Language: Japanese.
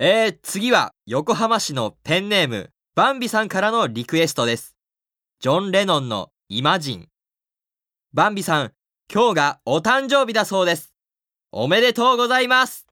えー、次は横浜市のペンネーム、バンビさんからのリクエストです。ジョン・レノンのイマジン。バンビさん、今日がお誕生日だそうです。おめでとうございます。